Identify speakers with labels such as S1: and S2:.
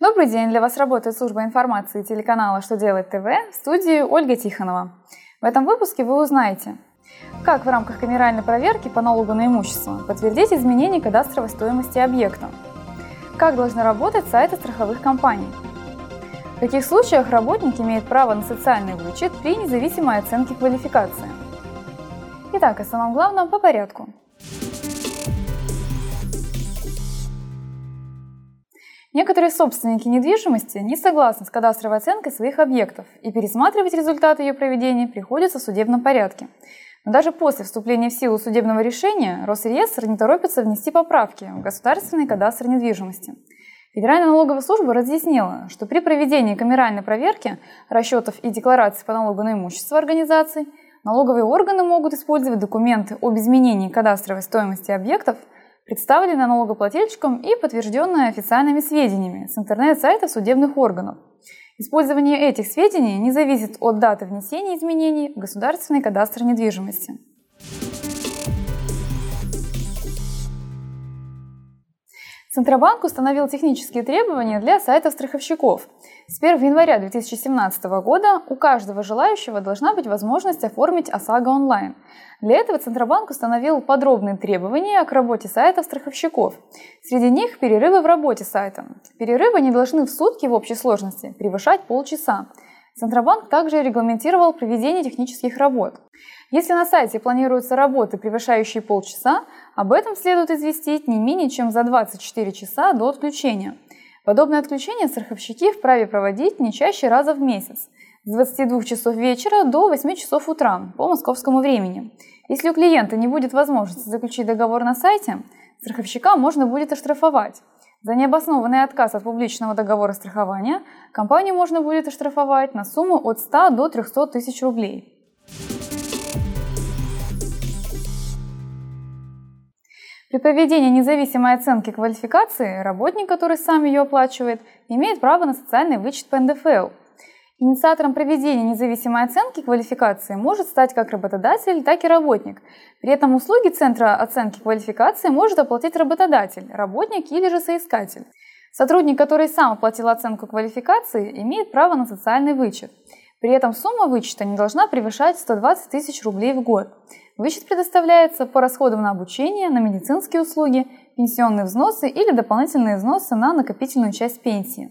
S1: Добрый день! Для вас работает служба информации телеканала «Что делать ТВ» в студии Ольга Тихонова. В этом выпуске вы узнаете, как в рамках камеральной проверки по налогу на имущество подтвердить изменение кадастровой стоимости объекта, как должны работать сайты страховых компаний, в каких случаях работник имеет право на социальный вычет при независимой оценке квалификации. Итак, о самом главном по порядку – Некоторые собственники недвижимости не согласны с кадастровой оценкой своих объектов, и пересматривать результаты ее проведения приходится в судебном порядке. Но даже после вступления в силу судебного решения Росреестр не торопится внести поправки в государственный кадастр недвижимости. Федеральная налоговая служба разъяснила, что при проведении камеральной проверки расчетов и деклараций по налогу на имущество организаций налоговые органы могут использовать документы об изменении кадастровой стоимости объектов – представленное налогоплательщиком и подтвержденное официальными сведениями с интернет-сайтов судебных органов. Использование этих сведений не зависит от даты внесения изменений в государственный кадастр недвижимости. Центробанк установил технические требования для сайтов страховщиков. С 1 января 2017 года у каждого желающего должна быть возможность оформить ОСАГО онлайн. Для этого Центробанк установил подробные требования к работе сайтов страховщиков. Среди них перерывы в работе сайта. Перерывы не должны в сутки в общей сложности превышать полчаса. Центробанк также регламентировал проведение технических работ. Если на сайте планируются работы, превышающие полчаса, об этом следует известить не менее чем за 24 часа до отключения. Подобное отключение страховщики вправе проводить не чаще раза в месяц, с 22 часов вечера до 8 часов утра по московскому времени. Если у клиента не будет возможности заключить договор на сайте, страховщика можно будет оштрафовать. За необоснованный отказ от публичного договора страхования компанию можно будет оштрафовать на сумму от 100 до 300 тысяч рублей. При проведении независимой оценки квалификации работник, который сам ее оплачивает, имеет право на социальный вычет по НДФЛ. Инициатором проведения независимой оценки квалификации может стать как работодатель, так и работник. При этом услуги Центра оценки квалификации может оплатить работодатель, работник или же соискатель. Сотрудник, который сам оплатил оценку квалификации, имеет право на социальный вычет. При этом сумма вычета не должна превышать 120 тысяч рублей в год. Вычет предоставляется по расходам на обучение, на медицинские услуги, пенсионные взносы или дополнительные взносы на накопительную часть пенсии.